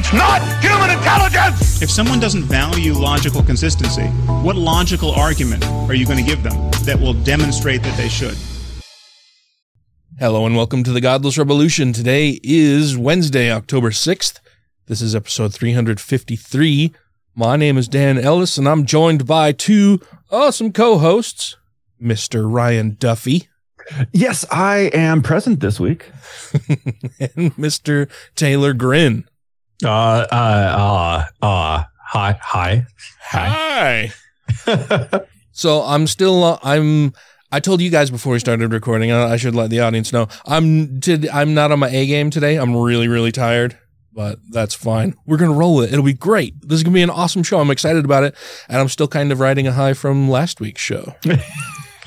It's not human intelligence! If someone doesn't value logical consistency, what logical argument are you going to give them that will demonstrate that they should? Hello and welcome to the Godless Revolution. Today is Wednesday, October 6th. This is episode 353. My name is Dan Ellis and I'm joined by two awesome co-hosts, Mr. Ryan Duffy Yes, I am present this week. and Mr. Taylor Grin. Uh, uh, uh, uh, hi, hi. Hi. so I'm still uh, I'm I told you guys before we started recording. uh, I should let the audience know I'm did I'm not on my A game today. I'm really really tired, but that's fine. We're gonna roll it. It'll be great. This is gonna be an awesome show. I'm excited about it, and I'm still kind of riding a high from last week's show.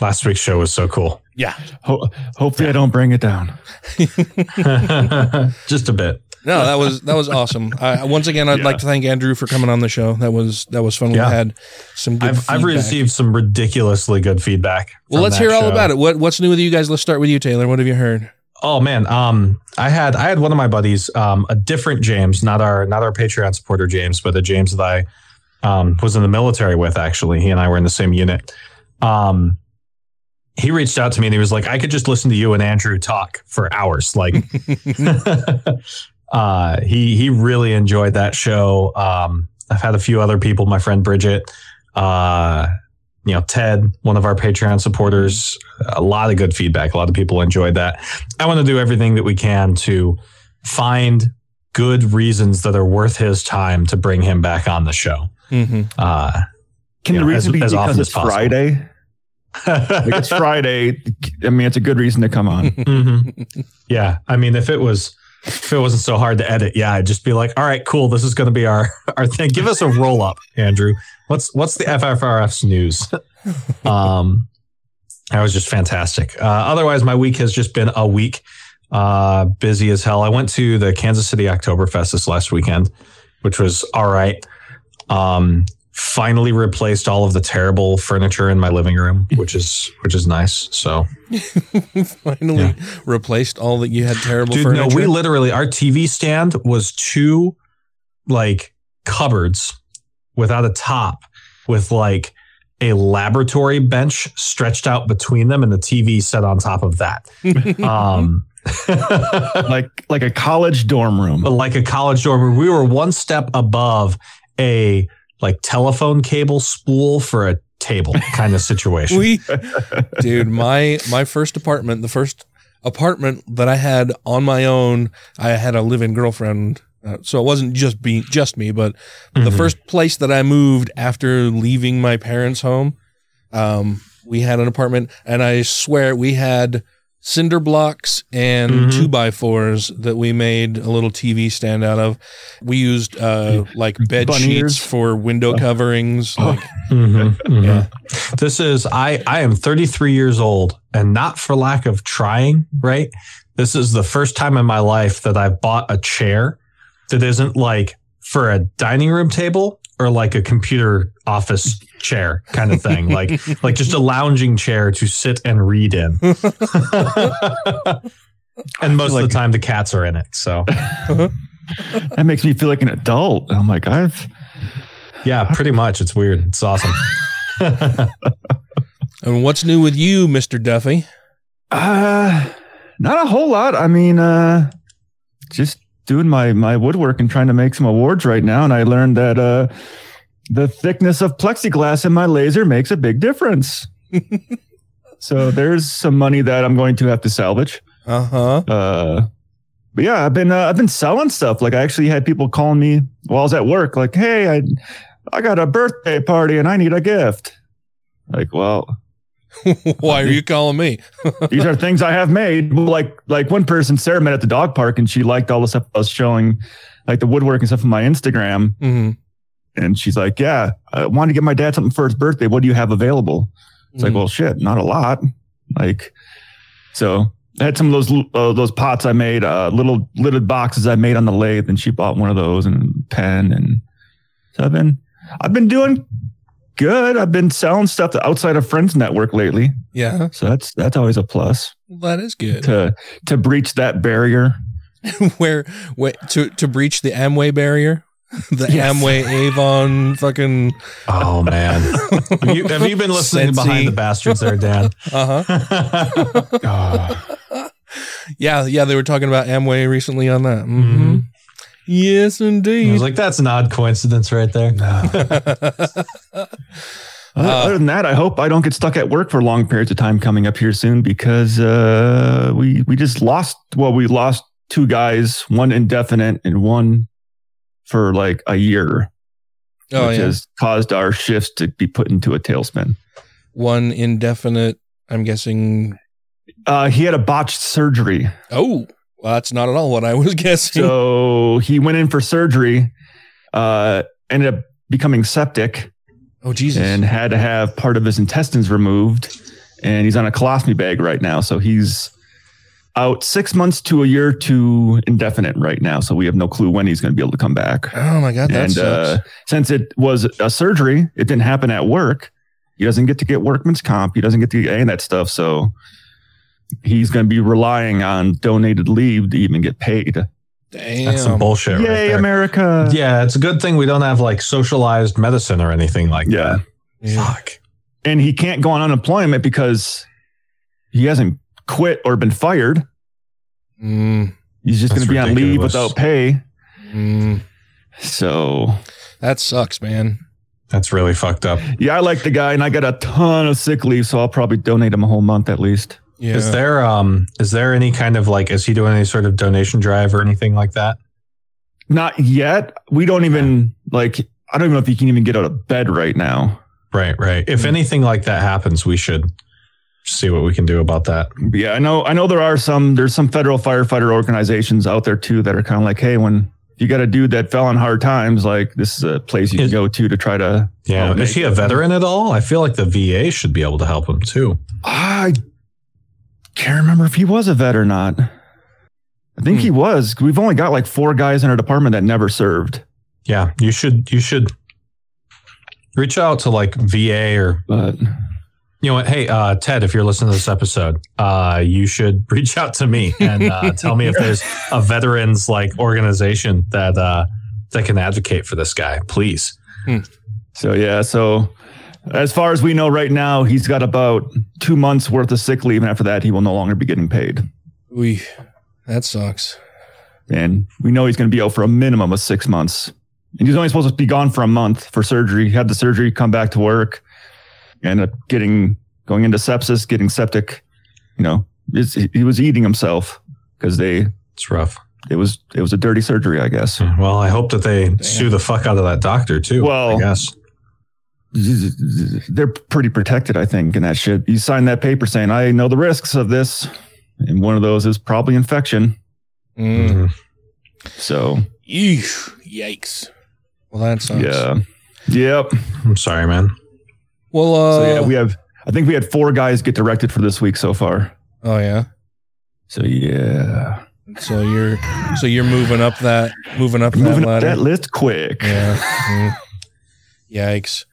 Last week's show was so cool. Yeah. Ho- hopefully, I don't bring it down. Just a bit. No, that was that was awesome. I, once again, I'd Yeah. like to thank Andrew for coming on the show. That was that was fun. Yeah. We had some good. I've, I've received some ridiculously good feedback. Well, let's hear all show. about it. What what's new with you guys? Let's start with you, Taylor. What have you heard? Oh man, um, I had I had one of my buddies, um, a different James, not our not our Patreon supporter James, but a James that I um, was in the military with. Actually, he and I were in the same unit. Um, he reached out to me and he was like, "I could just listen to you and Andrew talk for hours." Like, uh, he he really enjoyed that show. Um, I've had a few other people, my friend Bridget, uh, you know, Ted, one of our Patreon supporters, a lot of good feedback. A lot of people enjoyed that. I want to do everything that we can to find good reasons that are worth his time to bring him back on the show. Mm-hmm. Uh, Can the know, reason as- be as because as it's possible. Friday? Like it's Friday. I mean, it's a good reason to come on. mhm. Yeah, I mean, if it was. If it wasn't so hard to edit, yeah, I'd just be like, "All right, cool. This is going to be our our thing. Give us a roll up, Andrew. What's what's the FFRF's news?" um, that was just fantastic. Uh, otherwise, my week has just been a week, uh, busy as hell. I went to the Kansas City Oktoberfest this last weekend, which was all right. Um, finally replaced all of the terrible furniture in my living room, which is which is nice. So, Finally replaced all that you had terrible dude, furniture. no, we literally our TV stand was two like cupboards without a top with like a laboratory bench stretched out between them and the TV set on top of that. um like like a college dorm room. like a college dorm room. We were one step above a like telephone cable spool for a table kind of situation. we, dude, my my first apartment, the first apartment that I had on my own, I had a live-in girlfriend. Uh, so it wasn't just being just me, but the Mhm. first place that I moved after leaving my parents' home, um, we had an apartment, and I swear we had cinder blocks and Mhm. two by fours that we made a little TV stand out of. We used uh, like bed Bunny sheets ears? for window coverings. Like, Mhm, mhm. Yeah. This is I I am 33 years old and not for lack of trying, right? This is the first time in my life that I've bought a chair that isn't like for a dining room table or like a computer office chair kind of thing. like like just a lounging chair to sit and read in. and most of like- the time the cats are in it. So That makes me feel like an adult. I'm like, I've yeah, pretty much. It's weird. It's awesome. and what's new with you, Mister Duffy? uh not a whole lot. I mean, uh just doing my my woodwork and trying to make some awards right now. And I learned that uh the thickness of plexiglass in my laser makes a big difference. so there's some money that I'm going to have to salvage. Uh huh. Uh, but yeah, I've been uh, I've been selling stuff. Like I actually had people calling me while I was at work, like, "Hey, I I got a birthday party and I need a gift." Like, well, Why are you calling me? these are things I have made. Like like one person, Sarah met at the dog park and she liked all the stuff I was showing, like the woodwork and stuff on my Instagram. Mhm. And she's like, yeah, I wanted to get my dad something for his birthday. What do you have available? It's like, Mm. well, shit, not a lot. Like, so I had some of those uh, those pots I made, uh, little lidded boxes I made on the lathe, and she bought one of those and pen, and so I've been I've been doing good. I've been selling stuff to outside of Friends Network lately, Yeah, so that's that's always a plus that is good. to to breach that barrier. Where, where to to breach the Amway barrier, the Yes. Amway Avon fucking Oh man, have you, have you been listening Sensi. behind the bastards there, Dan? uh huh. Oh, Yeah, yeah, they were talking about Amway recently on that. hmm Mhm. Yes, I indeed. was like, that's an odd coincidence right there. Other, other than that, I hope I don't get stuck at work for long periods of time coming up here soon because uh, we we just lost. Well, we lost two guys, one indefinite and one for like a year, oh which yeah, has caused our shifts to be put into a tailspin. one indefinite. I'm guessing. Uh, he had a botched surgery, Oh, well, that's not at all what I was guessing. so he went in for surgery. Uh, ended up becoming septic oh Jesus! and had to have part of his intestines removed. And he's on a colostomy bag right now. So he's out six months to a year to indefinite right now. So we have no clue when he's going to be able to come back. oh my God, that and sucks. uh, since it was a surgery, it didn't happen at work. He doesn't get to get workman's comp. He doesn't get to get any of that stuff. So he's going to be relying on donated leave to even get paid. Damn. That's some bullshit. right there. America. Yeah, it's a good thing we don't have like socialized medicine or anything like Yeah. that. Fuck. And he can't go on unemployment because he hasn't quit or been fired. Mm, He's just going to be on leave without pay. mm, So, that sucks, man. That's really fucked up. yeah, I like the guy and I got a ton of sick leave. So I'll probably donate him a whole month at least. Yeah. Is there um is there any kind of like is he doing any sort of donation drive or anything like that? Not yet. We don't even like, I don't even know if he can even get out of bed right now. Right, right. If anything like that happens, we should see what we can do about that. Yeah, I know. I know there are some. There's some federal firefighter organizations out there too that are kind of like, hey, when you got a dude that fell on hard times, like this is a place you can go to to try to. Yeah. is he a veteran at all? I feel like the VA should be able to help him too. I can't remember if he was a vet or not. I think he hmm. was. We've only got like four guys in our department that never served. Yeah. You should you should reach out to like VA or But you know what? Hey, uh, Ted, if you're listening to this episode, uh, you should reach out to me and uh, tell me if there's a veterans like organization that uh, that can advocate for this guy, please. so yeah, so as far as we know right now, he's got about two months worth of sick leave, and after that, he will no longer be getting paid. We, that sucks. and we know he's going to be out for a minimum of six months. And he's only supposed to be gone for a month for surgery. He had the surgery, come back to work, ended up getting going into sepsis, getting septic. You know, it's, he was eating himself because they It's rough. it was it was a dirty surgery, I guess. Well, I hope that they sue the fuck out of that doctor too. Well- I guess. They're pretty protected, I think, in that shit. You sign that paper saying, "I know the risks of this," and one of those is probably infection. Mm. Mhm. So Eesh, yikes. Well, that sucks. yeah, yep. I'm sorry, man. Well, uh, So yeah, we have. I think we had four guys get directed for this week so far. oh yeah. So yeah, So you're, so you're moving up that, moving up that moving up that list quick. Yeah. Mm. Yikes.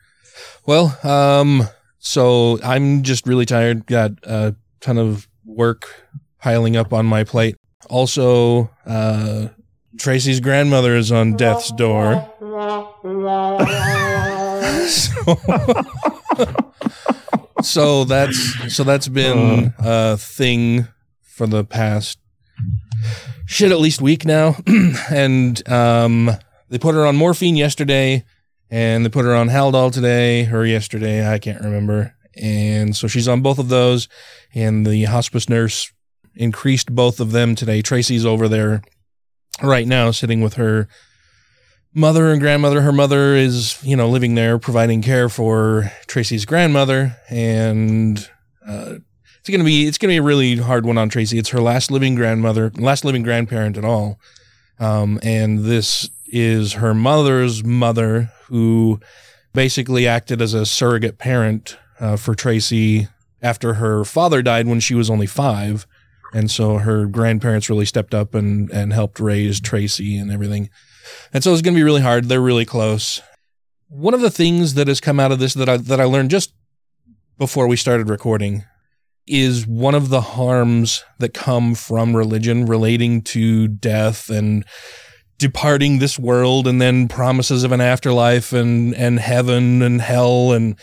Well, um, so I'm just really tired. Got a ton of work piling up on my plate. Also, uh, Tracy's grandmother is on death's door. so, so that's so that's been a thing for the past shit at least week now, and um, they put her on morphine yesterday, and they put her on Haldol today or yesterday. I can't remember. And so she's on both of those, and the hospice nurse increased both of them today. Tracy's over there right now, sitting with her mother and grandmother. Her mother is, you know, living there providing care for Tracy's grandmother, and uh, it's gonna be it's gonna be a really hard one on Tracy. It's her last living grandmother, last living grandparent at all. Um, and this is her mother's mother, who basically acted as a surrogate parent uh, for Tracy after her father died when she was only five. And so her grandparents really stepped up and, and helped raise Tracy and everything. And so it's going to be really hard. They're really close. One of the things that has come out of this that I, that I learned just before we started recording is one of the harms that come from religion relating to death and departing this world and then promises of an afterlife and, and heaven and hell. And,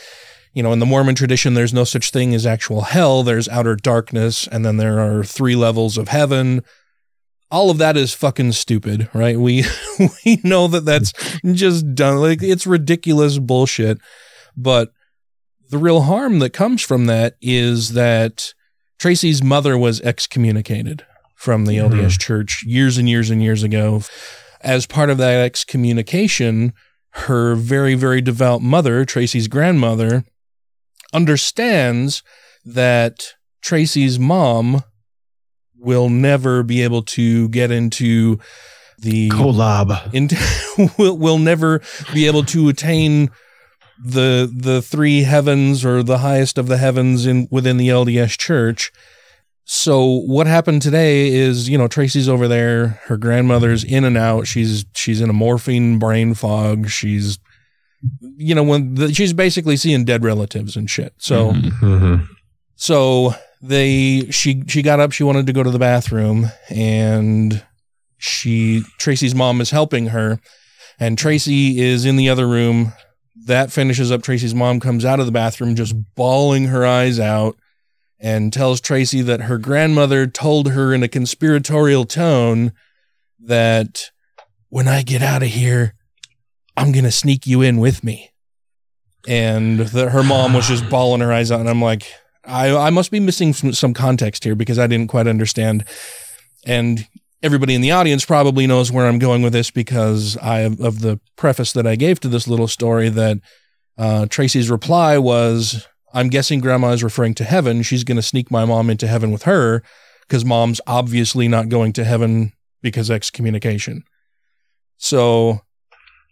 you know, in the Mormon tradition, there's no such thing as actual hell. There's outer darkness. And then there are three levels of heaven. All of that is fucking stupid, right? We, we know that that's just done. Like it's ridiculous bullshit. But the real harm that comes from that is that Tracy's mother was excommunicated from the Mm-hmm. LDS church years and years and years ago. As part of that excommunication, her very, very devout mother, Tracy's grandmother, understands that Tracy's mom will never be able to get into the Collab. into will will never be able to attain the the three heavens or the highest of the heavens in within the LDS church. So what happened today is, you know, Tracy's over there, her grandmother's in and out. She's she's in a morphine brain fog. She's you know, when the, she's basically seeing dead relatives and shit. So Mm-hmm. so they she she got up, she wanted to go to the bathroom and she Tracy's mom is helping her and Tracy is in the other room. That finishes up Tracy's mom comes out of the bathroom just bawling her eyes out and tells Tracy that her grandmother told her in a conspiratorial tone that when I get out of here, I'm going to sneak you in with me. And that her mom was just bawling her eyes out. And I'm like, I, I must be missing some, some context here because I didn't quite understand. And everybody in the audience probably knows where I'm going with this because I of the preface that I gave to this little story that uh, Tracy's reply was, "I'm guessing Grandma is referring to heaven. She's going to sneak my mom into heaven with her because Mom's obviously not going to heaven because excommunication." So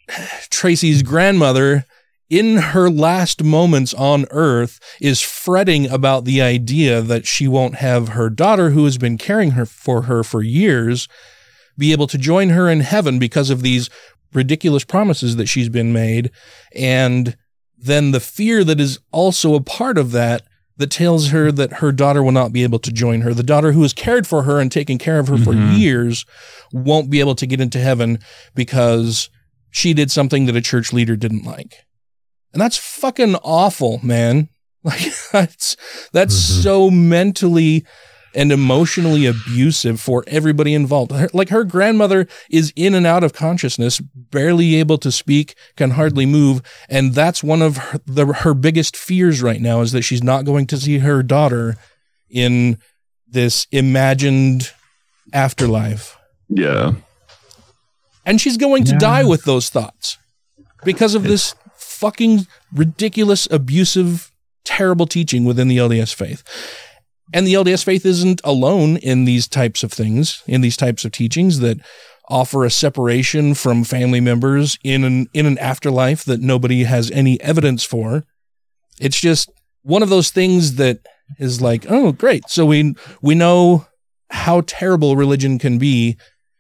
Tracy's grandmother in her last moments on earth is fretting about the idea that she won't have her daughter who has been caring her for her for years be able to join her in heaven because of these ridiculous promises that she's been made. And then the fear that is also a part of that that tells her that her daughter will not be able to join her. The daughter who has cared for her and taken care of her for mm-hmm. years won't be able to get into heaven because she did something that a church leader didn't like and that's fucking awful, man. Like that's that's mm-hmm. so mentally and emotionally abusive for everybody involved. Her- Like her grandmother is in and out of consciousness, barely able to speak, can hardly move, and that's one of her, the, her biggest fears right now is that she's not going to see her daughter in this imagined afterlife. Yeah. And she's going to die with those thoughts because of this fucking ridiculous, abusive, terrible teaching within the LDS faith. And the LDS faith isn't alone in these types of things, in these types of teachings that offer a separation from family members in an in an afterlife that nobody has any evidence for. It's just one of those things that is like, oh, great. So we we know how terrible religion can be.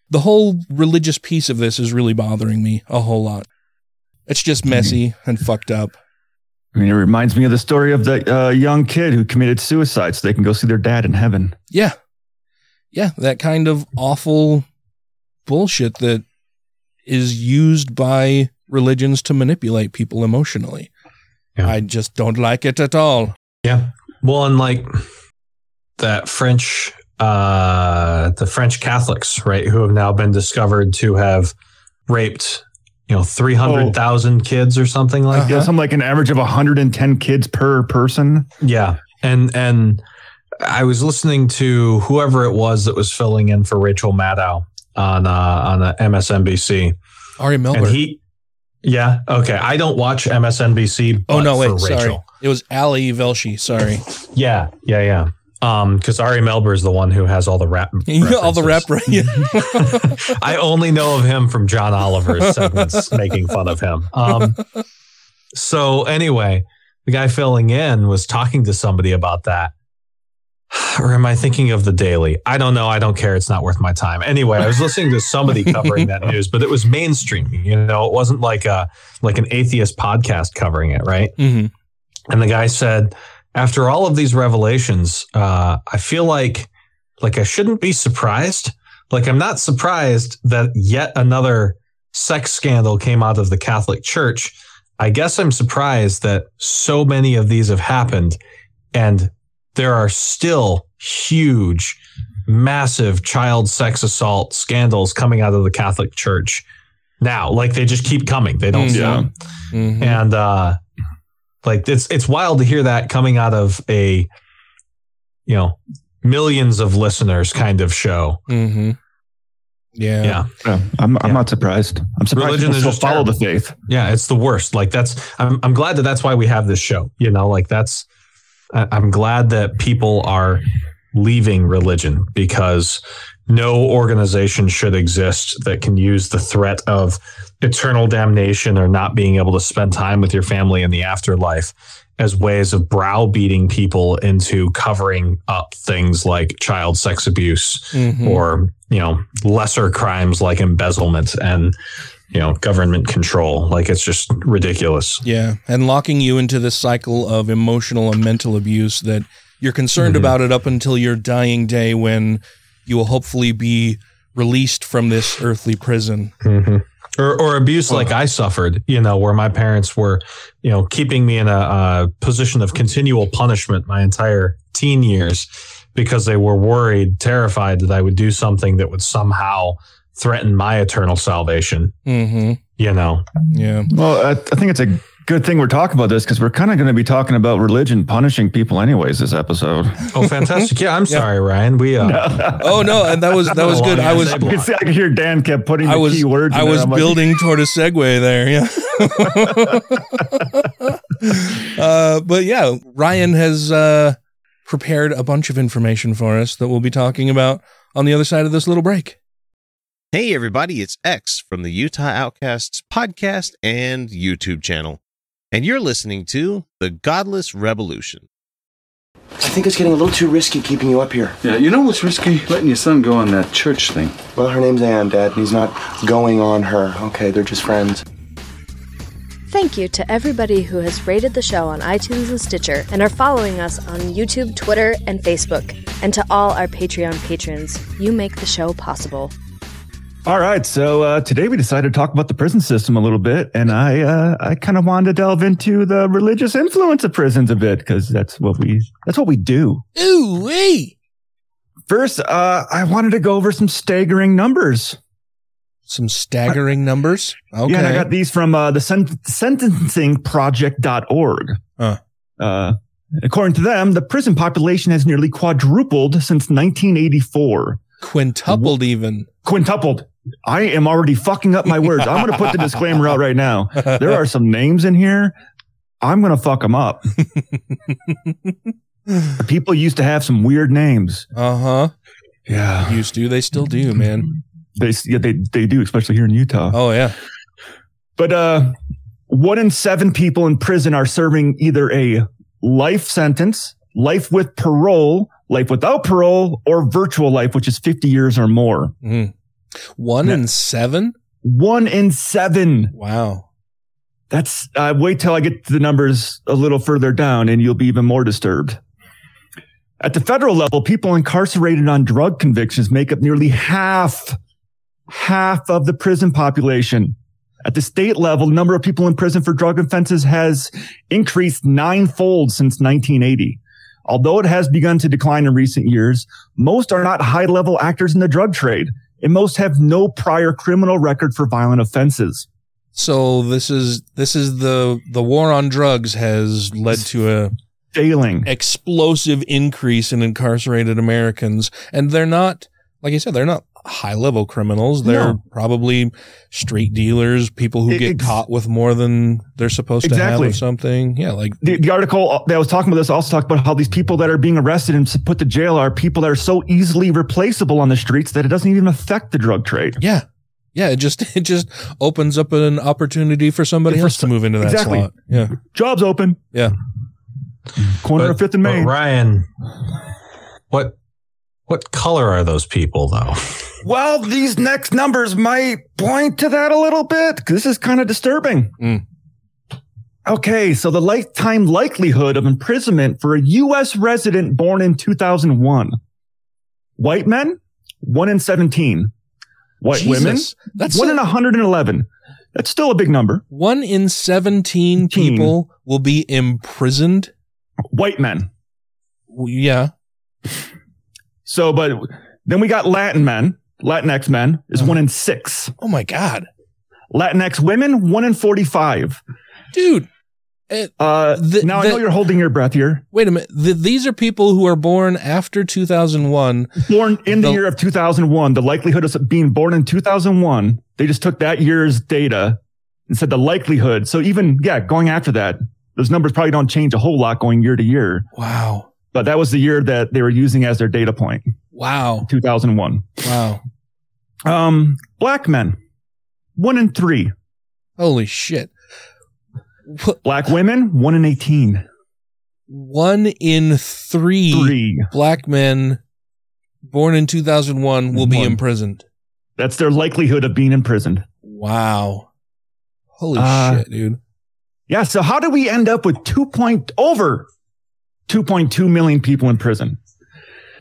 The whole religious piece of this is really bothering me a whole lot. It's just messy and fucked up. I mean, it reminds me of the story of the uh, young kid who committed suicide so they can go see their dad in heaven. Yeah. Yeah, that kind of awful bullshit that is used by religions to manipulate people emotionally. Yeah. I just don't like it at all. Yeah. Well, and like that French, uh, the French Catholics, right, who have now been discovered to have raped, you know, 300,000 kids or something like Yeah, that. something like an average of 110 kids per person. Yeah. And, and I was listening to whoever it was that was filling in for Rachel Maddow on, uh, on uh, MSNBC. Ari Melber. And he, yeah. Okay. I don't watch MSNBC. oh but no, for wait, sorry. Rachel. It was Ali Velshi, sorry. Yeah, yeah, yeah. Um, because Ari Melber is the one who has all the rap, all the rap. references. Yeah. I only know of him from John Oliver's segments making fun of him. Um, so anyway, the guy filling in was talking to somebody about that. Or am I thinking of the Daily? I don't know. I don't care. It's not worth my time. Anyway, I was listening to somebody covering that news, but it was mainstream. You know, it wasn't like a like an atheist podcast covering it, right? Mhm. And the guy said, after all of these revelations, uh, I feel like like I shouldn't be surprised. Like I'm not surprised that yet another sex scandal came out of the Catholic Church. I guess I'm surprised that so many of these have happened and there are still huge, massive child sex assault scandals coming out of the Catholic Church now. Like they just keep coming. They don't Yeah. stop. Mhm. And uh like it's it's wild to hear that coming out of a you know millions of listeners kind of show. Mhm. Yeah. Yeah. Yeah, I'm, I'm Yeah. not surprised. I'm surprised Religion people is still just follow the faith. Yeah, it's the worst. Like that's I'm I'm glad that that's why we have this show. You know, like that's I- I'm glad that people are leaving religion because no organization should exist that can use the threat of eternal damnation or not being able to spend time with your family in the afterlife as ways of browbeating people into covering up things like child sex abuse Mhm. or you know lesser crimes like embezzlement and you know government control like it's just ridiculous Yeah, and locking you into this cycle of emotional and mental abuse that you're concerned Mhm. about it up until your dying day when you will hopefully be released from this earthly prison. or, or abuse like i suffered you know where my parents were you know keeping me in a, a position of continual punishment my entire teen years because they were worried terrified that i would do something that would somehow threaten my eternal salvation Mm-hmm. you know Yeah. Well, I, I think it's a good thing we're talking about this because we're kind of going to be talking about religion punishing people, anyways. This episode. oh fantastic yeah i'm sorry ryan we uh Oh no, and that was that was good. I was I could, see, I could hear Dan kept putting I the was key words. I was I'm like, building toward a segue there. Yeah. uh, but yeah, Ryan has uh, prepared a bunch of information for us that we'll be talking about on the other side of this little break. Hey, everybody, it's X from the Utah Outcasts podcast and YouTube channel. And you're listening to The Godless Revolution. I think it's getting a little too risky keeping you up here. Yeah, you know what's risky? Letting your son go on that church thing. Well, her name's Anne, Dad, and he's not going on her. Okay, they're just friends. Thank you to everybody who has rated the show on iTunes and Stitcher and are following us on YouTube, Twitter, and Facebook. And to all our Patreon patrons, you make the show possible. All right, so uh, today we decided to talk about the prison system a little bit, and I uh, I kind of wanted to delve into the religious influence of prisons a bit because that's what we that's what we do. Ooh wee! First, uh, I wanted to go over some staggering numbers. Some staggering numbers. Okay. Yeah, and I got these from uh, the sen- sentencingproject.org. Huh. Uh, according to them, the prison population has nearly quadrupled since 1984. Quintupled even. Quintupled. I am already fucking up my words. I'm going to put the disclaimer out right now. There are some names in here. I'm going to fuck them up. People used to have some weird names. Uh huh. Yeah. Used to. They still do, man. They, yeah, they, they do, especially here in Utah. Oh yeah. But uh, one in seven people in prison are serving either a life sentence, life with parole, life without parole, or virtual life, which is 50 years or more. Mhm. One in seven. One in seven. Wow. That's, uh, wait till I get to the numbers a little further down and you'll be even more disturbed. At the federal level, people incarcerated on drug convictions make up nearly half, half of the prison population. At the state level, the number of people in prison for drug offenses has increased ninefold since 1980. Although it has begun to decline in recent years, most are not high level actors in the drug trade and most have no prior criminal record for violent offenses. So this is this is the the war on drugs has led to a Failing. explosive increase in incarcerated Americans, and they're not like I said, they're not high level criminals. They're No. probably street dealers, people who It- get caught with more than they're supposed to have Exactly. of something. Yeah, like the, the article that I was talking about this also talked about how these people that are being arrested and put to jail are people that are so easily replaceable on the streets that it doesn't even affect the drug trade. yeah. Yeah, it just it just opens up an opportunity for somebody For else to move into that exactly. slot. Yeah. Jobs open. Yeah. Corner But- of Fifth and Main. Ryan, what what color are those people though? Well, these next numbers might point to that a little bit. This is kind of disturbing. Mm. Okay, so the lifetime likelihood of imprisonment for a U.S. resident born in 2001. White men, 1 in 17. White women, That's 1 a- in 111. That's still a big number. One in 17 people will be imprisoned. White men. Yeah. So, but then we got Latin men. Latinx men is Uh-huh. 1 in 6. Oh my God. Latinx women, 1 in 45. Dude. It, Uh, The- now I know you're holding your breath here. wait a minute. Th these are people who are born after 2001. born in the, The- year of 2001, the likelihood of being born in 2001, they just took that year's data and said the likelihood. So even, yeah, going after that, those numbers probably don't change a whole lot going year to year, Wow. But that was the year that they were using as their data point, Wow. 2001. Wow. Um, black men, one in three. Holy shit. Wh- Black women, one in 18. One in three, Three. black men born in 2001 will be imprisoned. That's their likelihood of being imprisoned. Wow. Holy Uh, shit, dude. Yeah. So how do we end up with two point over 2.2 million people in prison?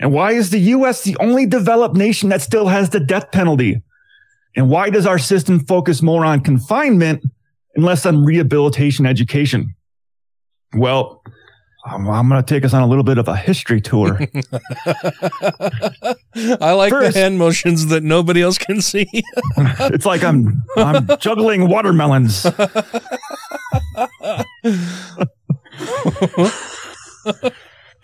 And why is the U.S. the only developed nation that still has the death penalty? And why does our system focus more on confinement and less on rehabilitation education? Well, I'm, I'm going to take us on a little bit of a history tour. I like First- the hand motions that nobody else can see. it's like I'm I'm juggling watermelons.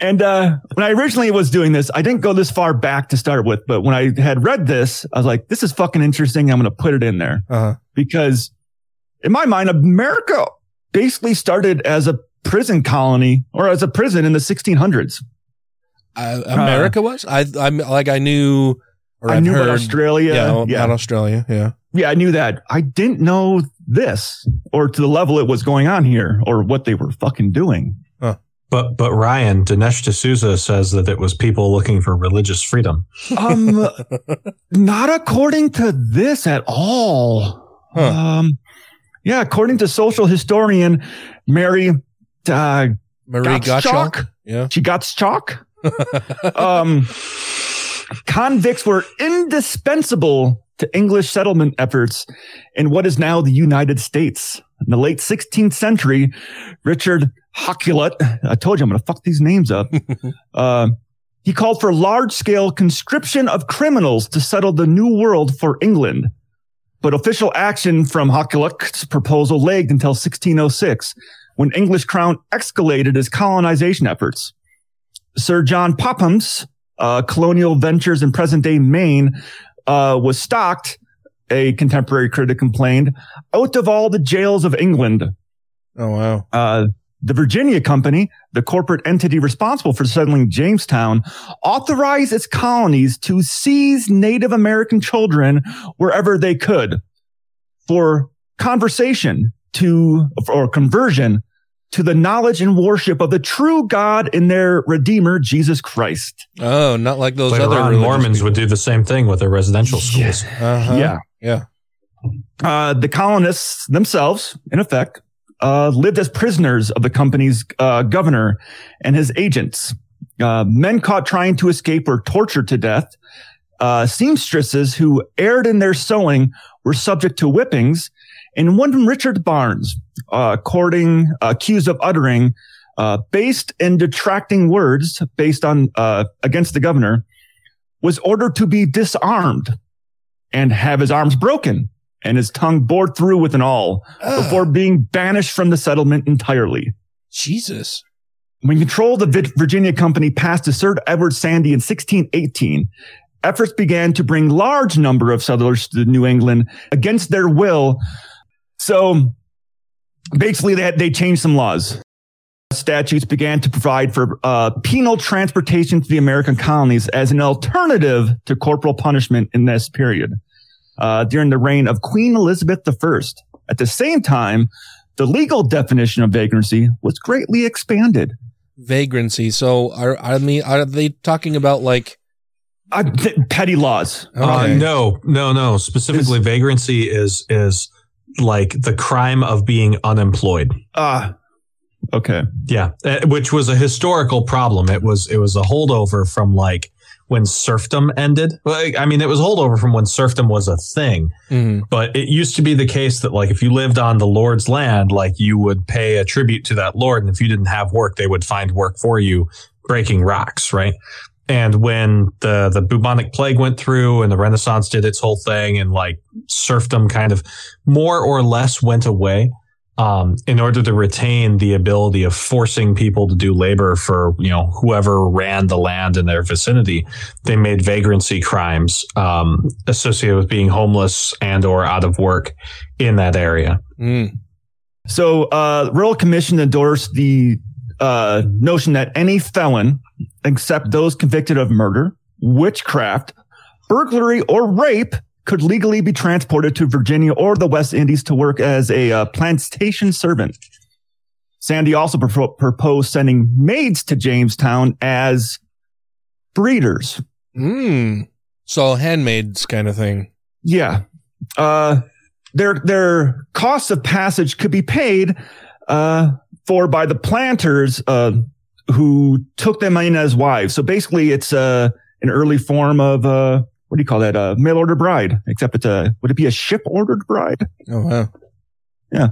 And uh, when I originally was doing this, I didn't go this far back to start with, but when I had read this, I was like, this is fucking interesting. I'm going to put it in there Uh-huh. because in my mind, America basically started as a prison colony or as a prison in the 1600s. Uh, America was? I, I'm like, I knew, or I I've knew about Australia. Yeah, Yeah. about Australia. Yeah. Yeah, I knew that. I didn't know this or to the level it was going on here or what they were fucking doing. But but Ryan Dinesh D'Souza says that it was people looking for religious freedom. Um, not according to this at all. Huh. Um, yeah, according to social historian Mary uh, Marie Gottschalk. Gottschalk. Yeah. She got chalk. um, convicts were indispensable to English settlement efforts in what is now the United States. In the late 16th century, Richard Hakluyt, I told you I'm going to fuck these names up. uh, he called for large scale conscription of criminals to settle the new world for England. But official action from Hakluyt's proposal lagged until 1606, when English crown escalated his colonization efforts. Sir John Popham's uh, colonial ventures in present day Maine uh, was stocked, a contemporary critic complained, out of all the jails of England. Oh, wow. Uh, the Virginia Company, the corporate entity responsible for settling Jamestown, authorized its colonies to seize Native American children wherever they could for conversation to, or conversion to the knowledge and worship of the true God and their Redeemer, Jesus Christ. Oh, not like those Later other on, Mormons people. would do the same thing with their residential schools. Uh-huh. Yeah. Yeah. Uh, the colonists themselves, in effect, uh, lived as prisoners of the company's uh, governor and his agents. Uh, men caught trying to escape were tortured to death. Uh, seamstresses who erred in their sewing were subject to whippings. And one Richard Barnes, uh, according, accused of uttering uh, based and detracting words based on uh, against the governor, was ordered to be disarmed and have his arms broken and his tongue bored through with an awl before being banished from the settlement entirely. Jesus. When control of the Virginia Company passed to Sir Edward Sandy in 1618, efforts began to bring large number of settlers to New England against their will. So basically, they, had, they changed some laws. Statutes began to provide for uh, penal transportation to the American colonies as an alternative to corporal punishment in this period uh, during the reign of Queen Elizabeth I. At the same time, the legal definition of vagrancy was greatly expanded. Vagrancy. So are I mean are they talking about like uh, th- petty laws? Uh, no, no, no. Specifically, vagrancy is is like the crime of being unemployed. Ah, okay, yeah, uh, which was a historical problem. It was it was a holdover from like when serfdom ended. Like, I mean, it was holdover from when serfdom was a thing, mm-hmm. but it used to be the case that like if you lived on the lord's land, like you would pay a tribute to that lord, and if you didn't have work, they would find work for you breaking rocks, right? And when the the bubonic plague went through and the Renaissance did its whole thing, and like serfdom kind of more or less went away, um, in order to retain the ability of forcing people to do labor for you know whoever ran the land in their vicinity, they made vagrancy crimes um, associated with being homeless and or out of work in that area. Mm. So, uh, Royal Commission endorsed the uh, notion that any felon, except those convicted of murder, witchcraft, burglary, or rape, could legally be transported to Virginia or the West Indies to work as a uh, plantation servant. Sandy also pro- proposed sending maids to Jamestown as breeders. Hmm. So handmaids kind of thing. Yeah. Uh, their their costs of passage could be paid uh, for by the planters uh, who took them in as wives. So basically, it's uh, an early form of uh, what do you call that? A mail order bride, except it's a would it be a ship ordered bride? Oh wow. Yeah.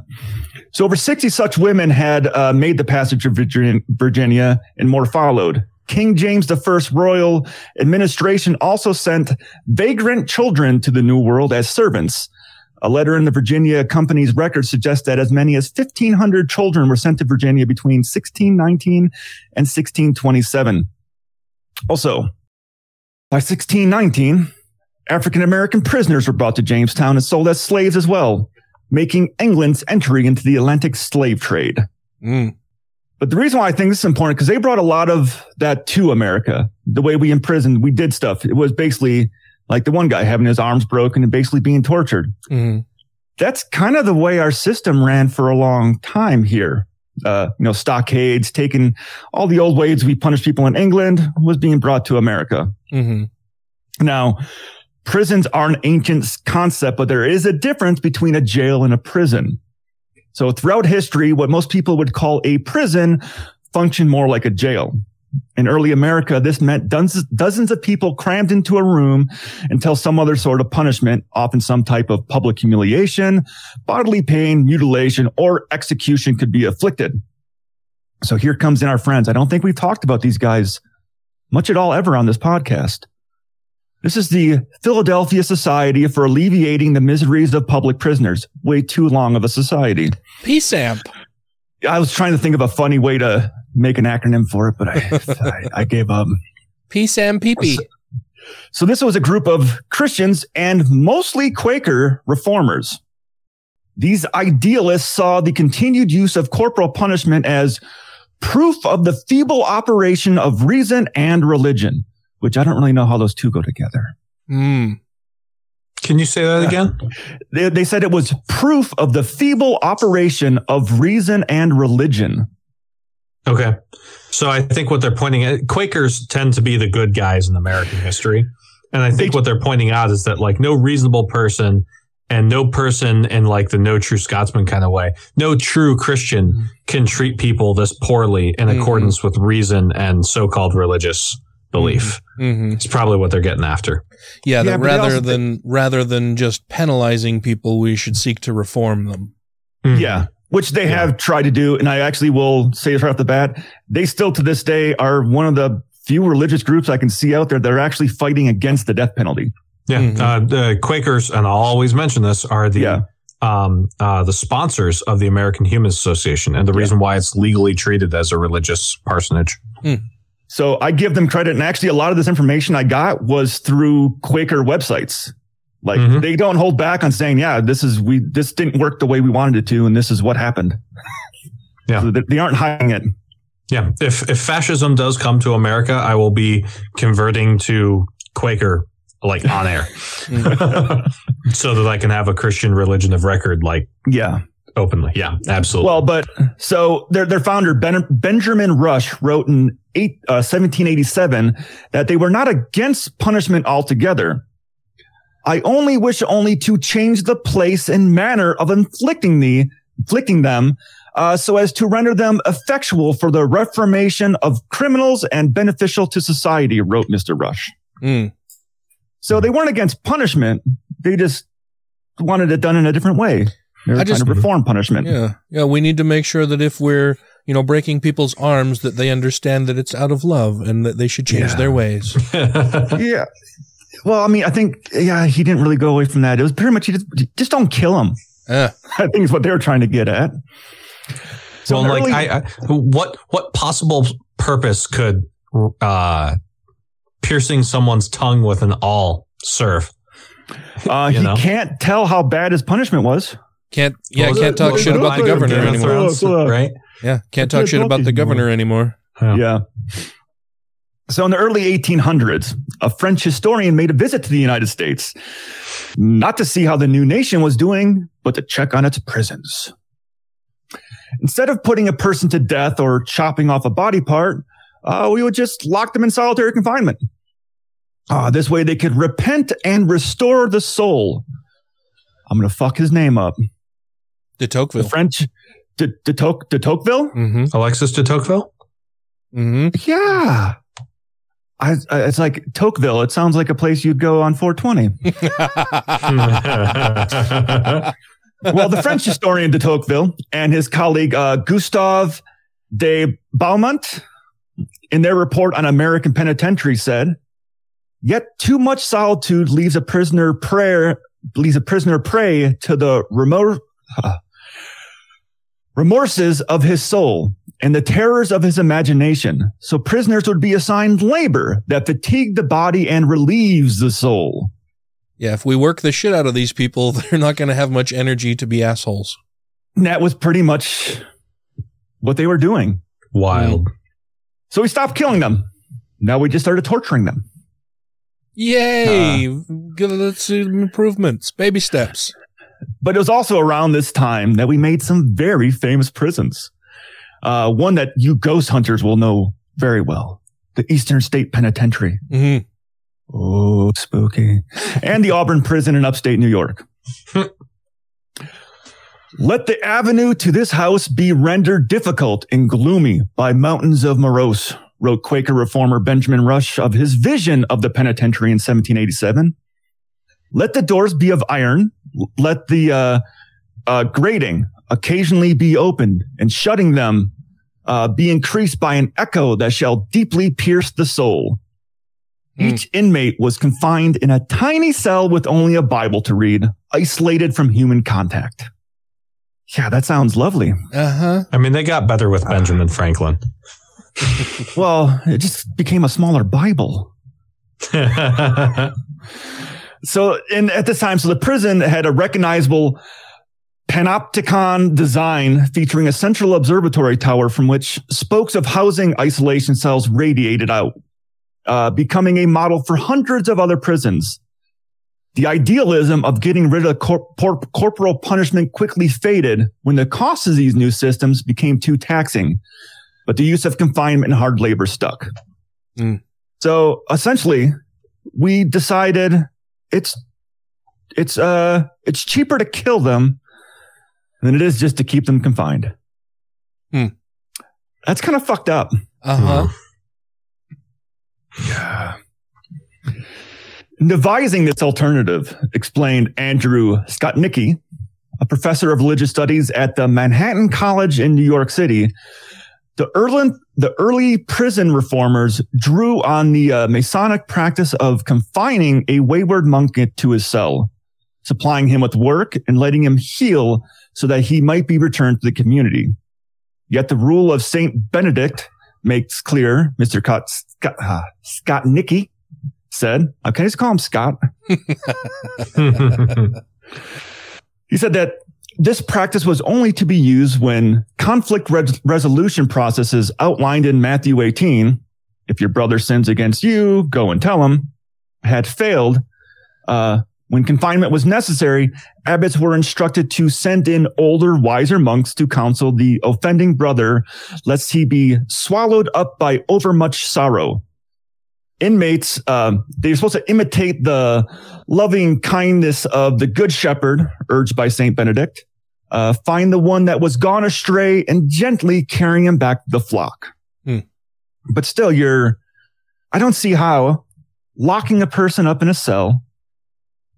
So over 60 such women had uh, made the passage of Virginia and more followed. King James I royal administration also sent vagrant children to the New World as servants. A letter in the Virginia Company's records suggests that as many as 1,500 children were sent to Virginia between 1619 and 1627. Also, by 1619, African American prisoners were brought to Jamestown and sold as slaves as well, making England's entry into the Atlantic slave trade. Mm. But the reason why I think this is important because they brought a lot of that to America. The way we imprisoned, we did stuff. It was basically like the one guy having his arms broken and basically being tortured. Mm-hmm. That's kind of the way our system ran for a long time here. Uh, you know, stockades, taking all the old ways we punish people in England was being brought to America. Mm-hmm. Now, prisons are an ancient concept, but there is a difference between a jail and a prison. So throughout history, what most people would call a prison functioned more like a jail. In early America, this meant dozens, dozens of people crammed into a room until some other sort of punishment, often some type of public humiliation, bodily pain, mutilation, or execution could be afflicted. So here comes in our friends. I don't think we've talked about these guys much at all ever on this podcast. This is the Philadelphia Society for Alleviating the Miseries of Public Prisoners. Way too long of a society. PSAMP. I was trying to think of a funny way to make an acronym for it, but I, I, I, gave up. PSAM PP. So this was a group of Christians and mostly Quaker reformers. These idealists saw the continued use of corporal punishment as proof of the feeble operation of reason and religion which I don't really know how those two go together. Mm. Can you say that again? they, they said it was proof of the feeble operation of reason and religion. Okay. So I think what they're pointing at, Quakers tend to be the good guys in American history. And I think they, what they're pointing out is that like no reasonable person and no person in like the no true Scotsman kind of way, no true Christian mm-hmm. can treat people this poorly in mm-hmm. accordance with reason and so-called religious belief. Mm-hmm. It's probably what they're getting after. Yeah, yeah rather than rather than just penalizing people, we should seek to reform them. Mm-hmm. Yeah, which they yeah. have tried to do, and I actually will say this right off the bat: they still to this day are one of the few religious groups I can see out there that are actually fighting against the death penalty. Yeah, mm-hmm. uh, the Quakers, and I'll always mention this, are the yeah. um, uh, the sponsors of the American Human Association, and the reason why it's legally treated as a religious parsonage. Mm. So I give them credit. And actually, a lot of this information I got was through Quaker websites. Like Mhm. they don't hold back on saying, yeah, this is, we, this didn't work the way we wanted it to. And this is what happened. Yeah. So they, they aren't hiding it. Yeah. If if fascism does come to America, I will be converting to Quaker like on air. so that I can have a Christian religion of record like Yeah. openly. Yeah, absolutely. Well, but so their their founder ben, Benjamin Rush wrote in eight, uh, 1787 that they were not against punishment altogether. I only wish only to change the place and manner of inflicting the inflicting them, uh, so as to render them effectual for the reformation of criminals and beneficial to society. Wrote Mister Rush. Mm. So they weren't against punishment; they just wanted it done in a different way. They were I trying just- to reform punishment. Yeah. Yeah. We need to make sure that if we're, you know, breaking people's arms, that they understand that it's out of love and that they should change Yeah. their ways. yeah. Well, I mean, I think, yeah, he didn't really go away from that. It was pretty much, he just, just don't kill him. Yeah. I think is what they were trying to get at. So well, in the like I, I, what what possible purpose could uh, piercing someone's tongue with an awl serve? uh, he know? can't tell how bad his punishment was. Can't, yeah, Well, can't talk well, shit the about the governor anymore. Right? Yeah. Can't talk shit about the governor anymore. Yeah. So in the early 1800s, a French historian made a visit to the United States, not to see how the new nation was doing, but to check on its prisons. Instead of putting a person to death or chopping off a body part, uh, we would just lock them in solitary confinement. Uh, this way they could repent and restore the soul. I'm going to fuck his name up. De The Tocqueville. French, de, de, Toc- de Tocqueville? Mm-hmm. Alexis de Tocqueville. Mm-hmm. Yeah. I, I, it's like Tocqueville. It sounds like a place you'd go on 420. well, the French historian de Tocqueville and his colleague uh, Gustave de Beaumont, in their report on American penitentiary, said, "Yet too much solitude leaves a prisoner prayer leaves a prisoner prey to the remor- remorses of his soul." And the terrors of his imagination. So prisoners would be assigned labor that fatigued the body and relieves the soul. Yeah. If we work the shit out of these people, they're not going to have much energy to be assholes. And that was pretty much what they were doing. Wild. Mm. So we stopped killing them. Now we just started torturing them. Yay. Good, let's see improvements. Baby steps. But it was also around this time that we made some very famous prisons. Uh, one that you ghost hunters will know very well. The Eastern State Penitentiary. Mm-hmm. Oh, spooky. And the Auburn Prison in upstate New York. Let the avenue to this house be rendered difficult and gloomy by mountains of morose, wrote Quaker reformer Benjamin Rush of his vision of the penitentiary in 1787. Let the doors be of iron. Let the uh, uh, grating occasionally be opened and shutting them uh, be increased by an echo that shall deeply pierce the soul. Each inmate was confined in a tiny cell with only a Bible to read, isolated from human contact. Yeah, that sounds lovely. Uh huh. I mean, they got better with Benjamin Franklin. Well, it just became a smaller Bible. So, and at this time, so the prison had a recognizable panopticon design featuring a central observatory tower from which spokes of housing isolation cells radiated out, uh, becoming a model for hundreds of other prisons. The idealism of getting rid of cor- por- corporal punishment quickly faded when the costs of these new systems became too taxing, but the use of confinement and hard labor stuck. Mm. So essentially, we decided it's it's uh it's cheaper to kill them than it is just to keep them confined. Hmm. That's kind of fucked up. Uh huh. Yeah. Devising this alternative, explained Andrew Skotnicki, a professor of religious studies at the Manhattan College in New York City. The early, the early prison reformers drew on the uh, monastic practice of confining a wayward monk to his cell, supplying him with work and letting him heal so that he might be returned to the community. Yet the rule of Saint Benedict makes clear, Mr. Scott, Scott, uh, Skotnicki said, okay, just call him Scott. he said that this practice was only to be used when conflict res- resolution processes outlined in Matthew 18, if your brother sins against you, go and tell him, had failed. Uh, when confinement was necessary, abbots were instructed to send in older, wiser monks to counsel the offending brother, lest he be swallowed up by overmuch sorrow. Inmates, uh, they're supposed to imitate the loving kindness of the good shepherd, urged by Saint Benedict. Uh, find the one that was gone astray and gently carry him back to the flock. Hmm. But still, you're, I don't see how locking a person up in a cell,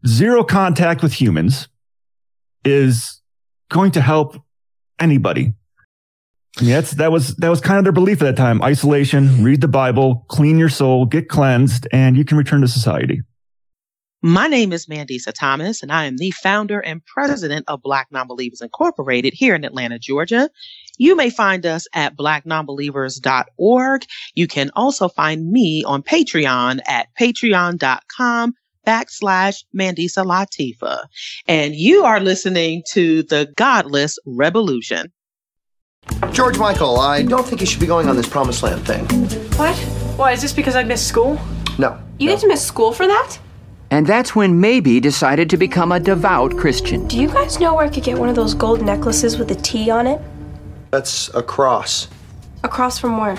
zero contact with humans is going to help anybody. I mean, that's, that was, that was kind of their belief at that time. Isolation, read the Bible, clean your soul, get cleansed, and you can return to society. My name is Mandisa Thomas, and I am the founder and president of Black Nonbelievers Incorporated here in Atlanta, Georgia. You may find us at blacknonbelievers.org. You can also find me on Patreon at patreon.com backslash Mandisa Latifa. And you are listening to the Godless Revolution. George Michael, I don't think you should be going on this promised land thing. What? Why, is this because I missed school? No. You get to miss school for that? And that's when Maeby decided to become a devout Christian. Do you guys know where I could get one of those gold necklaces with a T on it? That's a cross. A cross from where?